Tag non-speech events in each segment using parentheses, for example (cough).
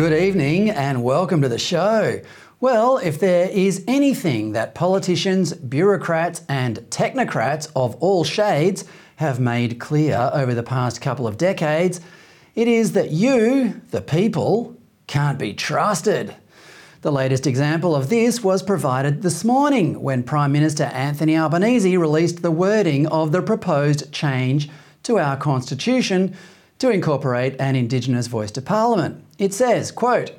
Good evening and welcome to the show. Well, if there is anything that politicians, bureaucrats, and technocrats of all shades have made clear over the past couple of decades, it is that you, the people, can't be trusted. The latest example of this was provided this morning when Prime Minister Anthony Albanese released the wording of the proposed change to our constitution to incorporate an Indigenous voice to Parliament. It says, quote,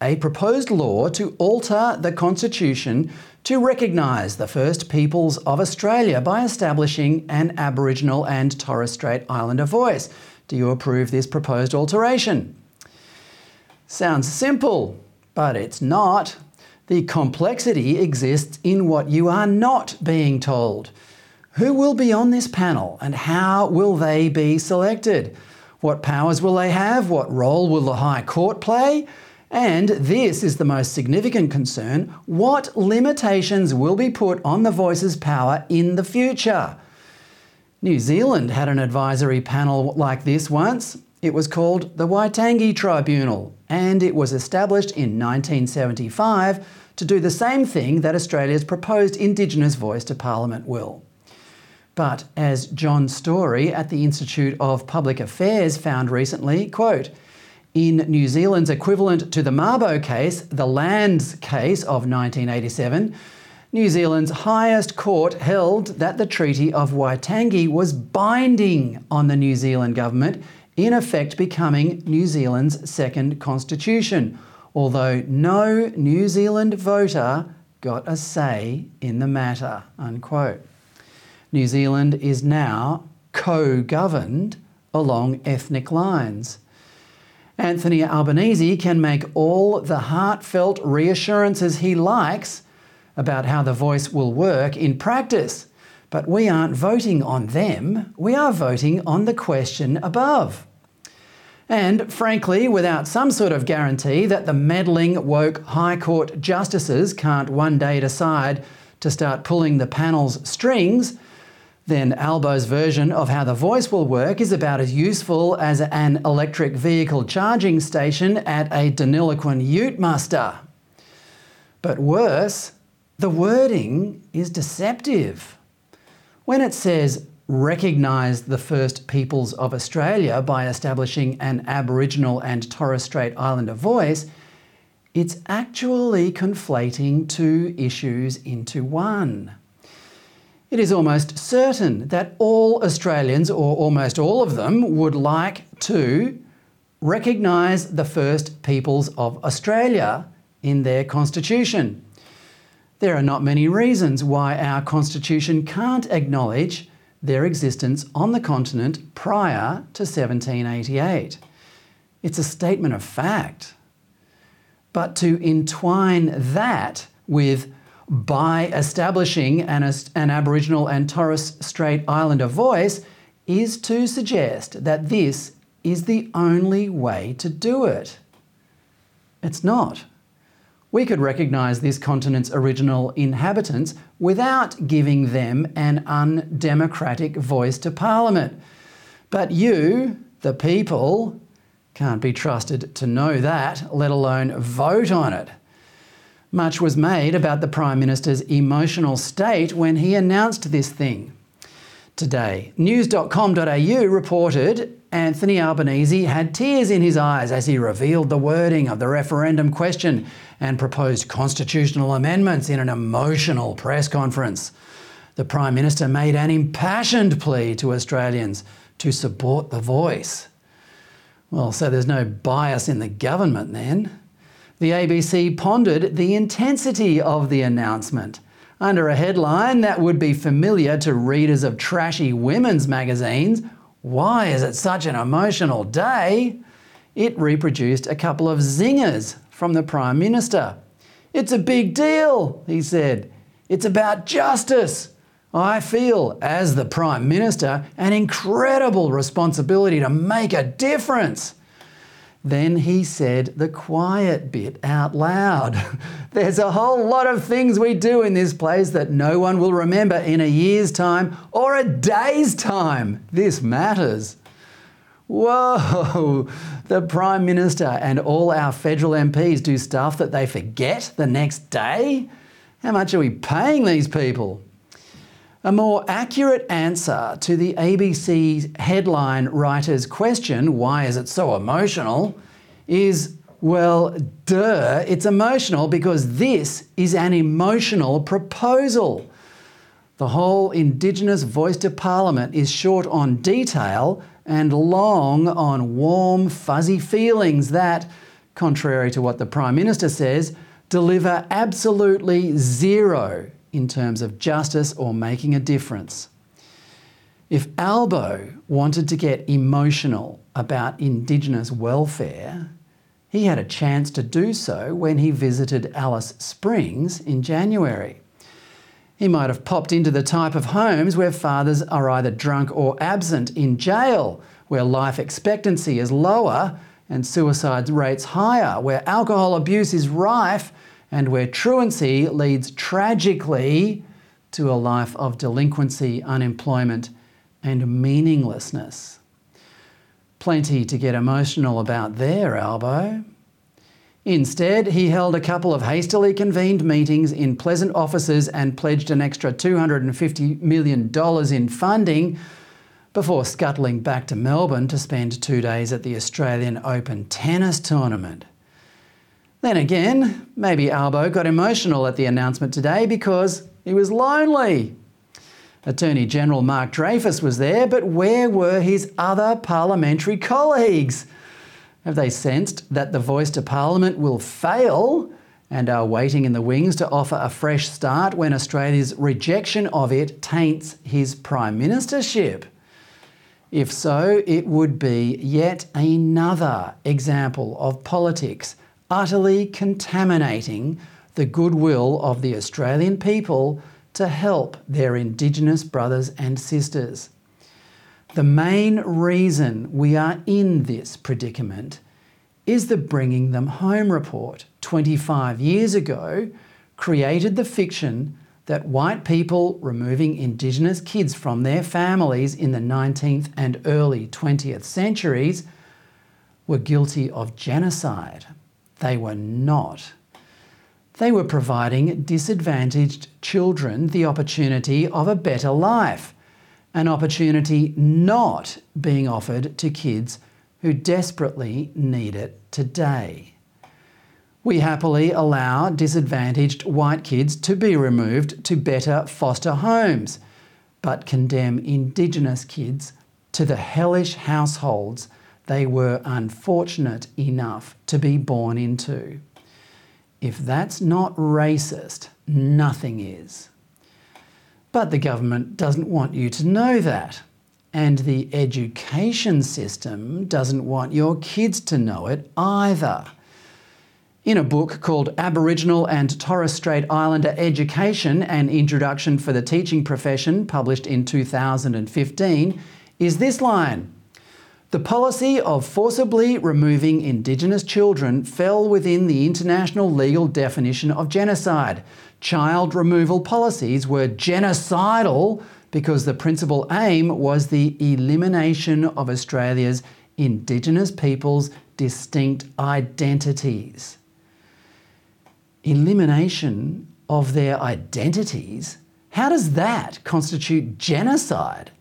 a proposed law to alter the Constitution to recognise the First Peoples of Australia by establishing an Aboriginal and Torres Strait Islander voice. Do you approve this proposed alteration? Sounds simple, but it's not. The complexity exists in what you are not being told. Who will be on this panel and how will they be selected? What powers will they have? What role will the High Court play? And this is the most significant concern what limitations will be put on the Voice's power in the future? New Zealand had an advisory panel like this once. It was called the Waitangi Tribunal, and it was established in 1975 to do the same thing that Australia's proposed Indigenous voice to Parliament will. But as John Storey at the Institute of Public Affairs found recently, quote, in New Zealand's equivalent to the Mabo case, the Lands case of 1987, New Zealand's highest court held that the Treaty of Waitangi was binding on the New Zealand government, in effect becoming New Zealand's second constitution, although no New Zealand voter got a say in the matter. Unquote. New Zealand is now co governed along ethnic lines. Anthony Albanese can make all the heartfelt reassurances he likes about how the voice will work in practice, but we aren't voting on them, we are voting on the question above. And frankly, without some sort of guarantee that the meddling, woke High Court justices can't one day decide to start pulling the panel's strings, then Albo's version of how the voice will work is about as useful as an electric vehicle charging station at a Deniliquin ute muster. But worse, the wording is deceptive. When it says recognise the first peoples of Australia by establishing an Aboriginal and Torres Strait Islander voice, it's actually conflating two issues into one. It is almost certain that all Australians, or almost all of them, would like to recognise the first peoples of Australia in their constitution. There are not many reasons why our constitution can't acknowledge their existence on the continent prior to 1788. It's a statement of fact. But to entwine that with by establishing an, an Aboriginal and Torres Strait Islander voice is to suggest that this is the only way to do it. It's not. We could recognise this continent's original inhabitants without giving them an undemocratic voice to Parliament. But you, the people, can't be trusted to know that, let alone vote on it. Much was made about the Prime Minister's emotional state when he announced this thing. Today, news.com.au reported Anthony Albanese had tears in his eyes as he revealed the wording of the referendum question and proposed constitutional amendments in an emotional press conference. The Prime Minister made an impassioned plea to Australians to support the voice. Well, so there's no bias in the government then. The ABC pondered the intensity of the announcement. Under a headline that would be familiar to readers of trashy women's magazines, Why is it such an emotional day? It reproduced a couple of zingers from the Prime Minister. It's a big deal, he said. It's about justice. I feel, as the Prime Minister, an incredible responsibility to make a difference. Then he said the quiet bit out loud. (laughs) There's a whole lot of things we do in this place that no one will remember in a year's time or a day's time. This matters. Whoa, (laughs) the Prime Minister and all our federal MPs do stuff that they forget the next day? How much are we paying these people? A more accurate answer to the ABC headline writer's question, why is it so emotional, is well, duh, it's emotional because this is an emotional proposal. The whole Indigenous voice to Parliament is short on detail and long on warm, fuzzy feelings that, contrary to what the Prime Minister says, deliver absolutely zero in terms of justice or making a difference. If Albo wanted to get emotional about Indigenous welfare, he had a chance to do so when he visited Alice Springs in January. He might have popped into the type of homes where fathers are either drunk or absent in jail, where life expectancy is lower and suicide rates higher, where alcohol abuse is rife and where truancy leads tragically to a life of delinquency, unemployment, and meaninglessness. Plenty to get emotional about there, Albo. Instead, he held a couple of hastily convened meetings in pleasant offices and pledged an extra $250 million in funding before scuttling back to Melbourne to spend two days at the Australian Open tennis tournament. Then again, maybe Albo got emotional at the announcement today because he was lonely. Attorney General Mark Dreyfus was there, but where were his other parliamentary colleagues? Have they sensed that the voice to Parliament will fail and are waiting in the wings to offer a fresh start when Australia's rejection of it taints his Prime Ministership? If so, it would be yet another example of politics utterly contaminating the goodwill of the Australian people to help their Indigenous brothers and sisters. The main reason we are in this predicament is the Bringing Them Home report 25 years ago created the fiction that white people removing Indigenous kids from their families in the 19th and early 20th centuries were guilty of genocide. They were not. They were providing disadvantaged children the opportunity of a better life, an opportunity not being offered to kids who desperately need it today. We happily allow disadvantaged white kids to be removed to better foster homes, but condemn Indigenous kids to the hellish households they were unfortunate enough to be born into. If that's not racist, nothing is. But the government doesn't want you to know that. And the education system doesn't want your kids to know it either. In a book called Aboriginal and Torres Strait Islander Education An Introduction for the Teaching Profession, published in 2015, is this line the policy of forcibly removing Indigenous children fell within the international legal definition of genocide. Child removal policies were genocidal because the principal aim was the elimination of Australia's Indigenous peoples' distinct identities. Elimination of their identities? How does that constitute genocide?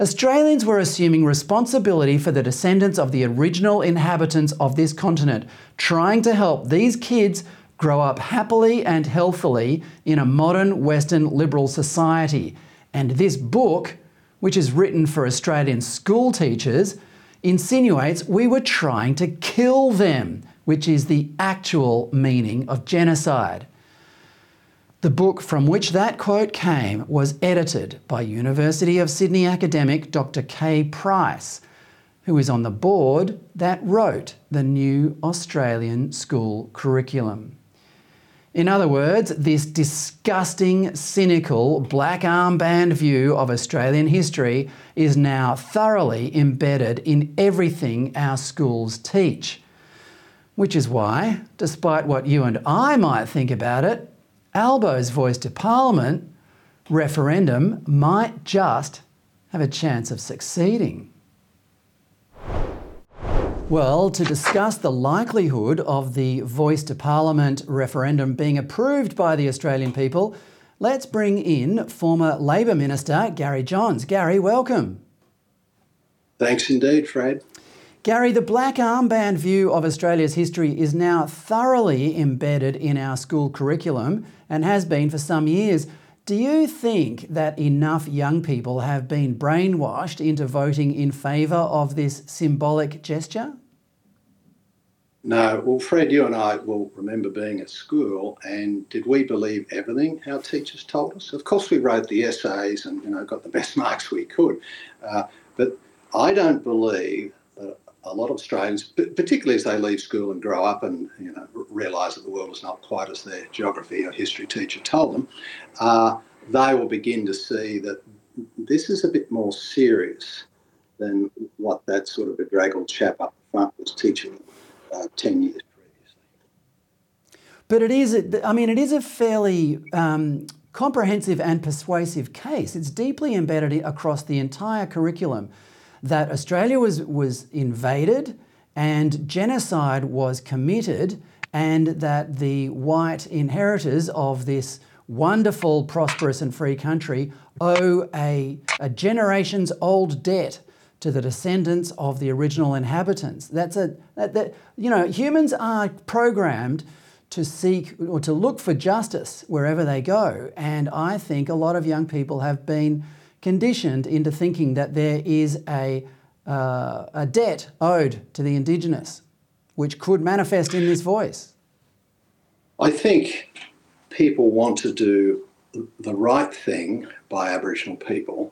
Australians were assuming responsibility for the descendants of the original inhabitants of this continent, trying to help these kids grow up happily and healthily in a modern Western liberal society. And this book, which is written for Australian school teachers, insinuates we were trying to kill them, which is the actual meaning of genocide. The book from which that quote came was edited by University of Sydney academic Dr. Kaye Price, who is on the board that wrote the new Australian school curriculum. In other words, this disgusting, cynical, black armband view of Australian history is now thoroughly embedded in everything our schools teach. Which is why, despite what you and I might think about it, Albo's voice to Parliament referendum might just have a chance of succeeding. Well, to discuss the likelihood of the Voice to Parliament referendum being approved by the Australian people, let's bring in former Labor Minister Gary Johns. Gary, welcome. Thanks indeed, Fred. Gary, the black armband view of Australia's history is now thoroughly embedded in our school curriculum and has been for some years. Do you think that enough young people have been brainwashed into voting in favour of this symbolic gesture? No. Well, Fred, you and I will remember being at school, and did we believe everything our teachers told us? Of course, we wrote the essays and you know got the best (laughs) marks we could, uh, but I don't believe a lot of Australians, particularly as they leave school and grow up and you know realise that the world is not quite as their geography or history teacher told them, uh, they will begin to see that this is a bit more serious than what that sort of bedraggled chap up front was teaching uh, ten years previously. But it is, I mean, it is a fairly um, comprehensive and persuasive case. It's deeply embedded across the entire curriculum that Australia was, was invaded and genocide was committed, and that the white inheritors of this wonderful, prosperous, and free country owe a, a generations old debt to the descendants of the original inhabitants. That's a, that, that, you know, humans are programmed to seek or to look for justice wherever they go. And I think a lot of young people have been conditioned into thinking that there is a, uh, a debt owed to the Indigenous, which could manifest in this voice. I think people want to do the right thing by Aboriginal people,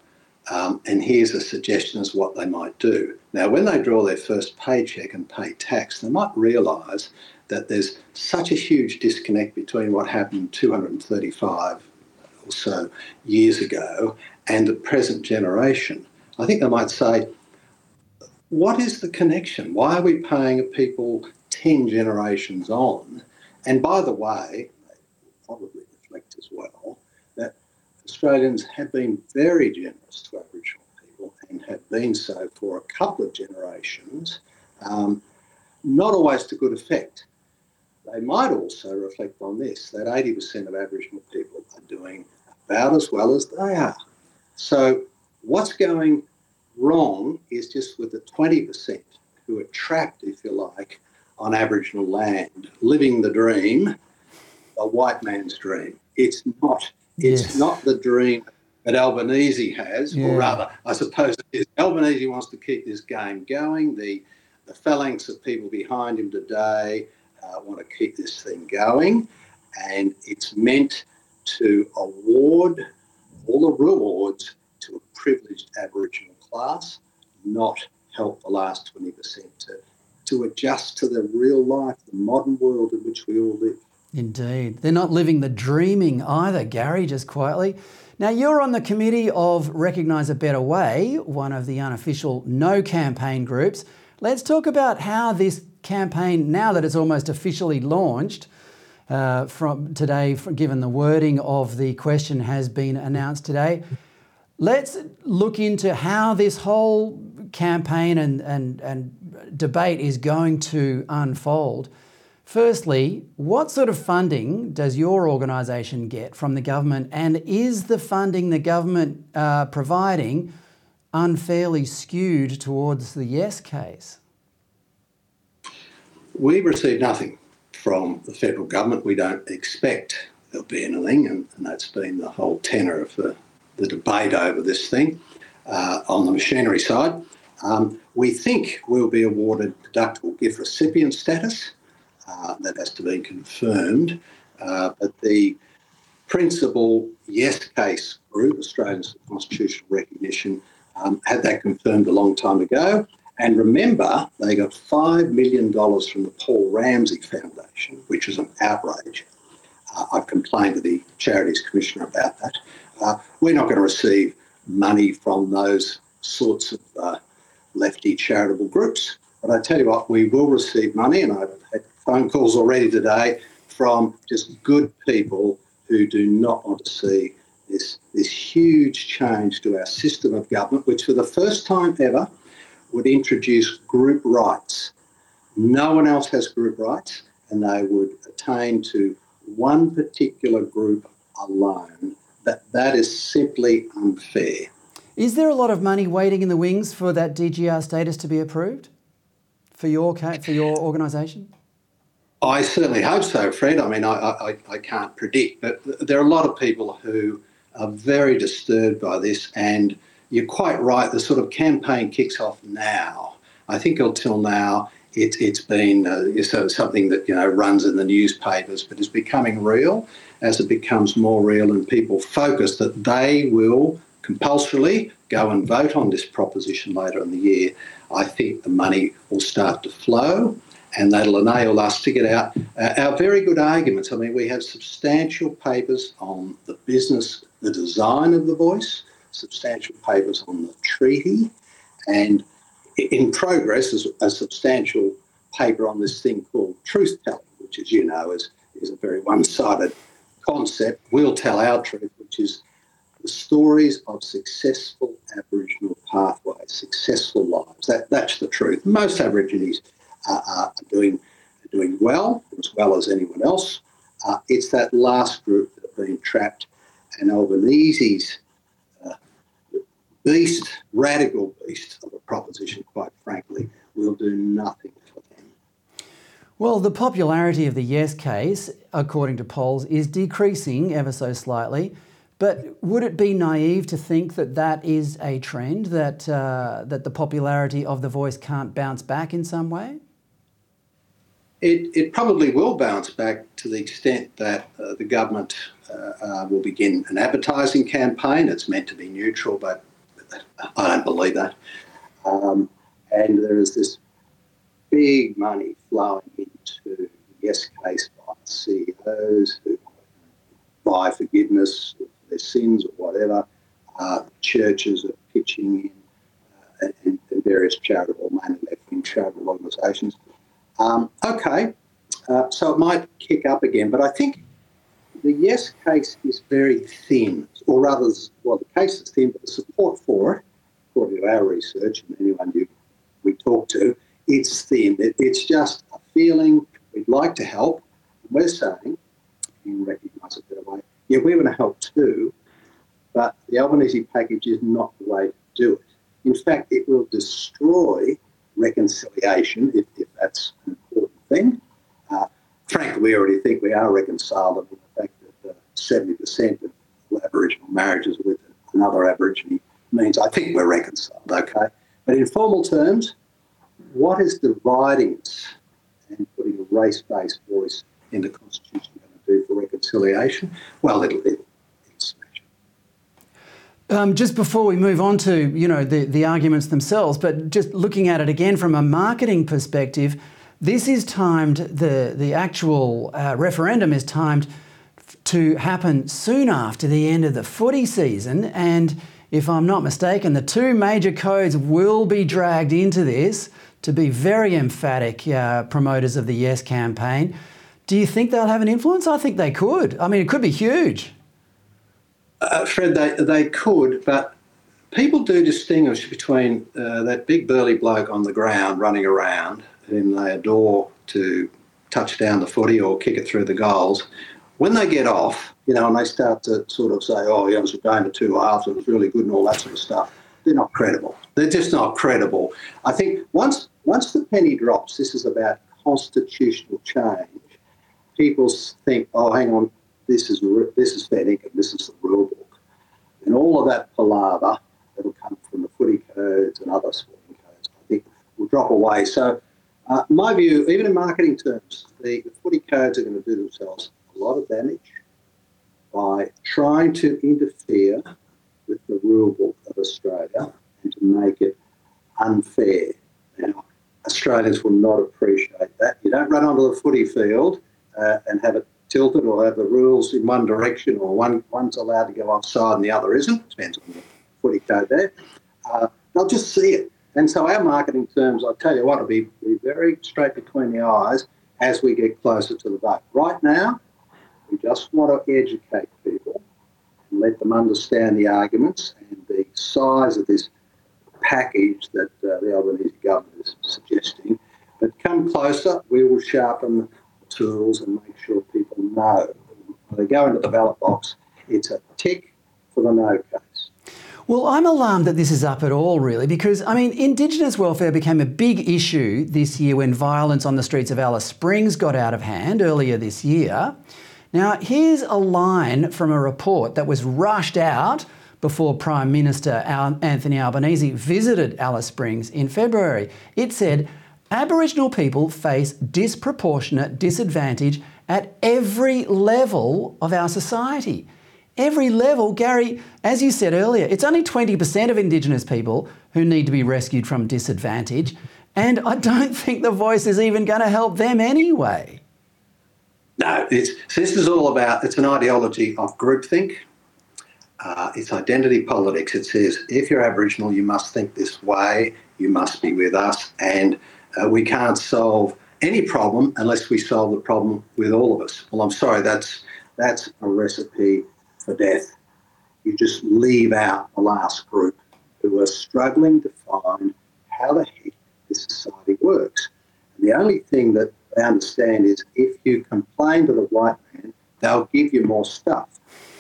um, and here's a suggestion as what they might do. Now, when they draw their first paycheck and pay tax, they might realise that there's such a huge disconnect between what happened 235 or so years ago and the present generation. I think they might say, what is the connection? Why are we paying people 10 generations on? And by the way, probably reflect as well that Australians have been very generous to Aboriginal people and have been so for a couple of generations, um, not always to good effect. They might also reflect on this that 80% of Aboriginal people are doing about as well as they are. So, what's going wrong is just with the 20% who are trapped, if you like, on Aboriginal land, living the dream, a white man's dream. It's not. It's yes. not the dream that Albanese has, yeah. or rather, I suppose it is. Albanese wants to keep this game going. The the phalanx of people behind him today uh, want to keep this thing going, and it's meant to award all the rewards to a privileged Aboriginal class, not help the last 20% to, to adjust to the real life, the modern world in which we all live. Indeed. They're not living the dreaming either, Gary, just quietly. Now, you're on the committee of Recognise a Better Way, one of the unofficial no campaign groups. Let's talk about how this campaign, now that it's almost officially launched, uh, from today, given the wording of the question has been announced today. Let's look into how this whole campaign and, and, and debate is going to unfold. Firstly, what sort of funding does your organisation get from the government, and is the funding the government uh, providing unfairly skewed towards the yes case? We receive nothing from the federal government. We don't expect there'll be anything, and, and that's been the whole tenor of the the debate over this thing uh, on the machinery side. Um, we think we'll be awarded deductible gift recipient status. Uh, that has to be confirmed. Uh, but the principal yes case group, Australians for Constitutional Recognition, um, had that confirmed a long time ago. And remember, they got $5 million from the Paul Ramsay Foundation, which is an outrage. Uh, I've complained to the Charities Commissioner about that. Uh, we're not going to receive money from those sorts of uh, lefty charitable groups. But I tell you what, we will receive money, and I've had phone calls already today from just good people who do not want to see this, this huge change to our system of government, which for the first time ever would introduce group rights no one else has group rights and they would attain to one particular group alone, that, that is simply unfair. Is there a lot of money waiting in the wings for that DGR status to be approved for your, for your organisation? I certainly hope so, Fred. I mean, I, I, I can't predict, but there are a lot of people who are very disturbed by this, and you're quite right. The sort of campaign kicks off now. I think until now, it, it's been uh, so something that you know runs in the newspapers, but is becoming real as it becomes more real, and people focus that they will compulsorily go and vote on this proposition later in the year. I think the money will start to flow and that'll enable us to get out uh, our very good arguments. I mean, we have substantial papers on the business, the design of the voice, substantial papers on the treaty, and in progress is a substantial paper on this thing called truth telling, which, as you know, is, is a very one sided concept. We'll tell our truth, which is the stories of successful Aboriginal pathways, successful lives. That, that's the truth. Most Aborigines are, are doing are doing well, as well as anyone else. Uh, it's that last group that have been trapped, and Albanese's beast, radical beast of a proposition, quite frankly, will do nothing for them. Well, the popularity of the yes case, according to polls, is decreasing ever so slightly. But would it be naive to think that that is a trend, that, uh, that the popularity of the voice can't bounce back in some way? It, it probably will bounce back to the extent that uh, the government uh, uh, will begin an advertising campaign. It's meant to be neutral, but I don't believe that. Um, and there is this big money flowing into yes case by CEOs who buy forgiveness for their sins or whatever. Uh, churches are pitching in uh, and, and, various charitable money left charitable organisations. Um, okay, uh, so it might kick up again, but I think the yes case is very thin, or rather, well, the case is thin, but the support for it, according to our research and anyone you, we talk to, it's thin. It, it's just a feeling we'd like to help. We're saying, you recognise it better way, yeah, we want to help too, but the Albanese package is not the way to do it. In fact, it will destroy reconciliation, if, if that's an important thing. Uh, frankly, we already think we are reconciled the fact that uh, 70% of Aboriginal marriages with another Aborigine means I think we're reconciled, okay? But in formal terms, what is dividing us and putting a race based voice in the Constitution going to do for reconciliation? Well, it'll, it'll um, just before we move on to you know the, the arguments themselves, but just looking at it again from a marketing perspective, this is timed. the The actual uh, referendum is timed to happen soon after the end of the footy season, and if I'm not mistaken, the two major codes will be dragged into this to be very emphatic uh, promoters of the Yes campaign. Do you think they'll have an influence? I think they could. I mean, it could be huge. Uh, Fred, they, they could, but people do distinguish between uh, that big burly bloke on the ground running around, whom they adore to touch down the footy or kick it through the goals. When they get off, you know, and they start to sort of say, oh, yeah, it was a game of two halves, it was really good and all that sort of stuff, they're not credible. They're just not credible. I think once, once the penny drops, this is about constitutional change, people think, oh, hang on, this is this is fair income, this is the rule book, and all of that palaver that'll come from the footy codes and other sporting codes, I think, will drop away. So, uh, my view, even in marketing terms, the, the footy codes are going to do themselves lot of damage by trying to interfere with the rule book of Australia and to make it unfair. Now, Australians will not appreciate that. You don't run onto the footy field uh, and have it tilted or have the rules in one direction or one one's allowed to go offside and the other isn't. Depends on the footy code there. Uh, they'll just see it. And so our marketing terms, I tell you what, will be, be very straight between the eyes as we get closer to the vote. Right now, we just want to educate people and let them understand the arguments and the size of this package that uh, the Albanese government is suggesting. But come closer, we will sharpen the tools and make sure people know. When they go into the ballot box, it's a tick for the no case. Well, I'm alarmed that this is up at all, really, because, I mean, Indigenous welfare became a big issue this year when violence on the streets of Alice Springs got out of hand earlier this year. Now, here's a line from a report that was rushed out before Prime Minister Anthony Albanese visited Alice Springs in February. It said, Aboriginal people face disproportionate disadvantage at every level of our society. Every level, Gary, as you said earlier, it's only 20% of Indigenous people who need to be rescued from disadvantage. And I don't think the voice is even going to help them anyway. No, it's, so this is all about, it's an ideology of groupthink. Uh, it's identity politics. It says if you're Aboriginal, you must think this way, you must be with us, and uh, we can't solve any problem unless we solve the problem with all of us. Well, I'm sorry, that's that's a recipe for death. You just leave out the last group who are struggling to find how the heck this society works. And the only thing that they understand is if you complain to the white man, they'll give you more stuff.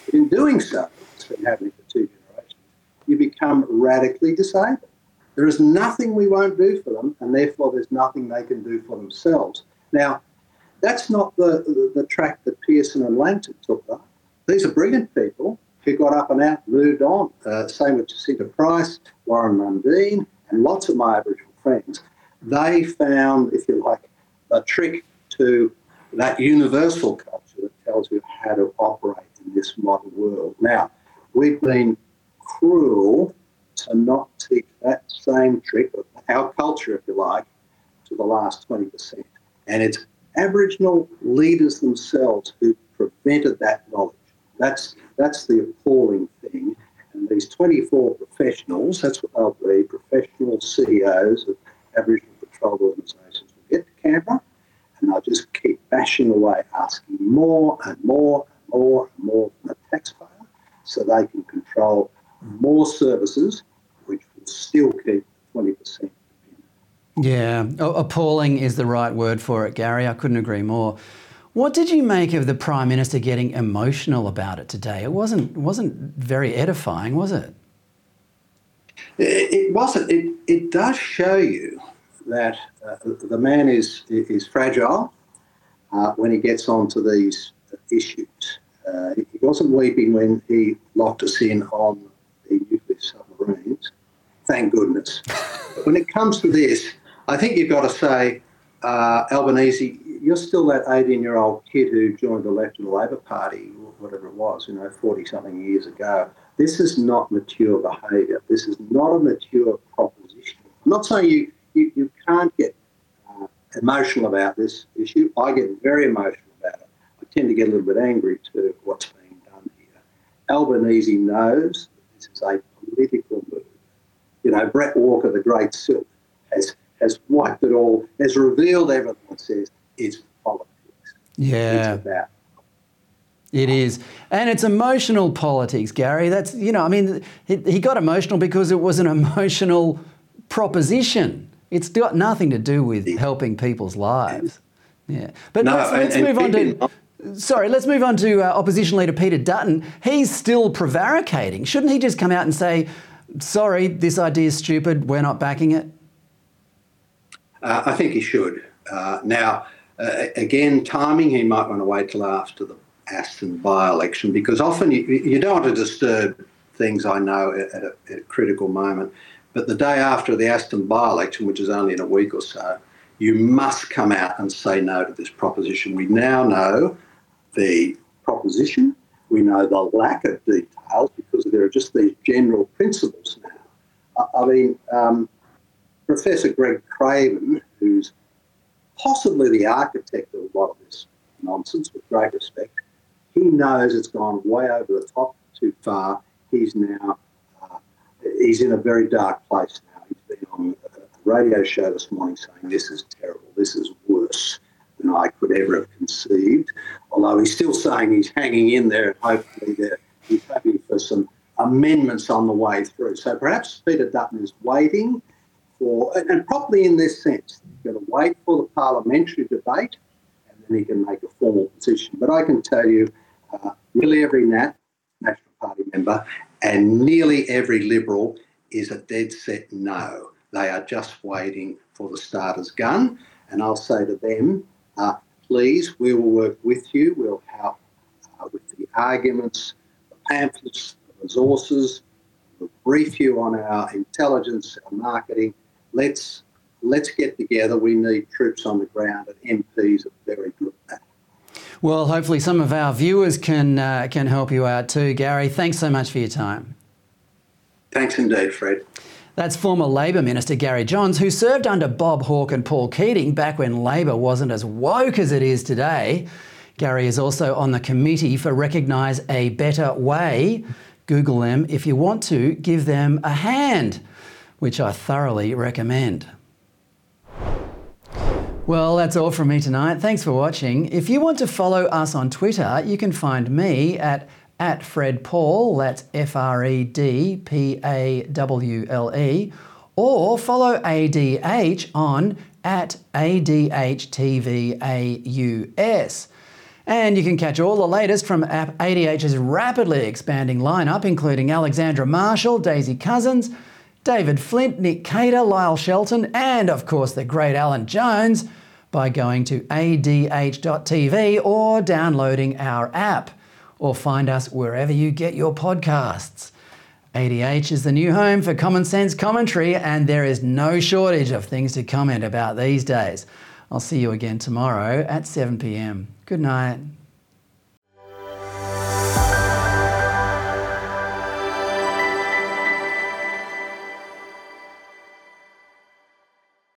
But in doing so, it's been happening for two generations, you become radically disabled. There is nothing we won't do for them, and therefore there's nothing they can do for themselves. Now, that's not the, the, the track that Pearson and Langton took, though. These are brilliant people who got up and out, moved on. Uh, same with Jacinta Price, Warren Mundine, and lots of my Aboriginal friends. They found, if you like, a trick to that universal culture that tells you how to operate in this modern world. Now, we've been cruel to not teach that same trick, of our culture, if you like, to the last 20%. And it's Aboriginal leaders themselves who prevented that knowledge. That's, that's the appalling thing. And these 24 professionals, that's what they'll be, professional CEOs of Aboriginal patrol organisations will get to Canberra and they'll just keep bashing away, asking more and more and more and more from the taxpayer so they can control more services, which will still keep 20% yeah, appalling is the right word for it, Gary. I couldn't agree more. What did you make of the Prime Minister getting emotional about it today? It wasn't wasn't very edifying, was it? It wasn't. It, it does show you that uh, the man is is fragile uh, when he gets onto these issues. Uh, he wasn't weeping when he locked us in on the nuclear submarines. Thank goodness. but (laughs) when it comes to this, I think you've got to say, uh, Albanese, you're still that 18 year old kid who joined the left of the Labor Party, whatever it was, you know, 40 something years ago. This is not mature behaviour. This is not a mature proposition. I'm not saying you, you, you can't get uh, emotional about this issue. I get very emotional about it. I tend to get a little bit angry too at what's being done here. Albanese knows this is a political move. You know, Bret Walker, the great silk, has has wiped it all, has revealed everything and says it's politics. Yeah. It's about. It is. And it's emotional politics, Gary. That's, you know, I mean, he, he got emotional because it was an emotional proposition. It's got nothing to do with helping people's lives. Yeah. But no, let's, let's and, move and on to. Sorry, let's move on to uh, opposition leader Peter Dutton. He's still prevaricating. Shouldn't he just come out and say, sorry, this idea is stupid, we're not backing it? Uh, I think he should. Uh, now, uh, again, timing, he might want to wait till after the Aston by election because often you, you, don't want to disturb things, I know, at a, at a, critical moment. But the day after the Aston by election, which is only in a week or so, you must come out and say no to this proposition. We now know the proposition, we know the lack of details because there are just these general principles now. I, mean, um, Professor Greg Craven, who's possibly the architect of a lot of this nonsense, with great respect, he knows it's gone way over the top too far. He's now he's in a very dark place now. He's been on a radio show this morning saying this is terrible, this is worse than I could ever have conceived. Although he's still saying he's hanging in there, and hopefully he's hoping for some amendments on the way through. So perhaps Peter Dutton is waiting for, and, probably in this sense, he's got to wait for the parliamentary debate and then he can make a formal position. But I can tell you, uh, nearly every NAT, National Party member, and nearly every Liberal is a dead set no. They are just waiting for the starter's gun. And I'll say to them, uh, please, we will work with you. We'll help uh, with the arguments, the pamphlets, the resources. We'll brief you on our intelligence, our marketing. Let's let's get together. We need troops on the ground, and MPs are very good at that. Well, hopefully, some of our viewers can uh, can help you out too, Gary. Thanks so much for your time. Thanks indeed, Fred. That's former Labor Minister Gary Johns, who served under Bob Hawke and Paul Keating back when Labor wasn't as woke as it is today. Gary is also on the committee for Recognise a Better Way. Google them if you want to give them a hand, which I thoroughly recommend. Well, that's all from me tonight. Thanks for watching. If you want to follow us on Twitter, you can find me at at Fred Pawle, that's F R E D P A W L E, or follow ADH on at ADHTVAUS. And you can catch all the latest from ADH's rapidly expanding lineup, including Alexandra Marshall, Daisy Cousens, David Flint, Nick Cater, Lyle Shelton, and of course the great Alan Jones by going to adh.tv or downloading our app or find us wherever you get your podcasts. ADH is the new home for common sense commentary, and there is no shortage of things to comment about these days. I'll see you again tomorrow at 7 pm. Good night.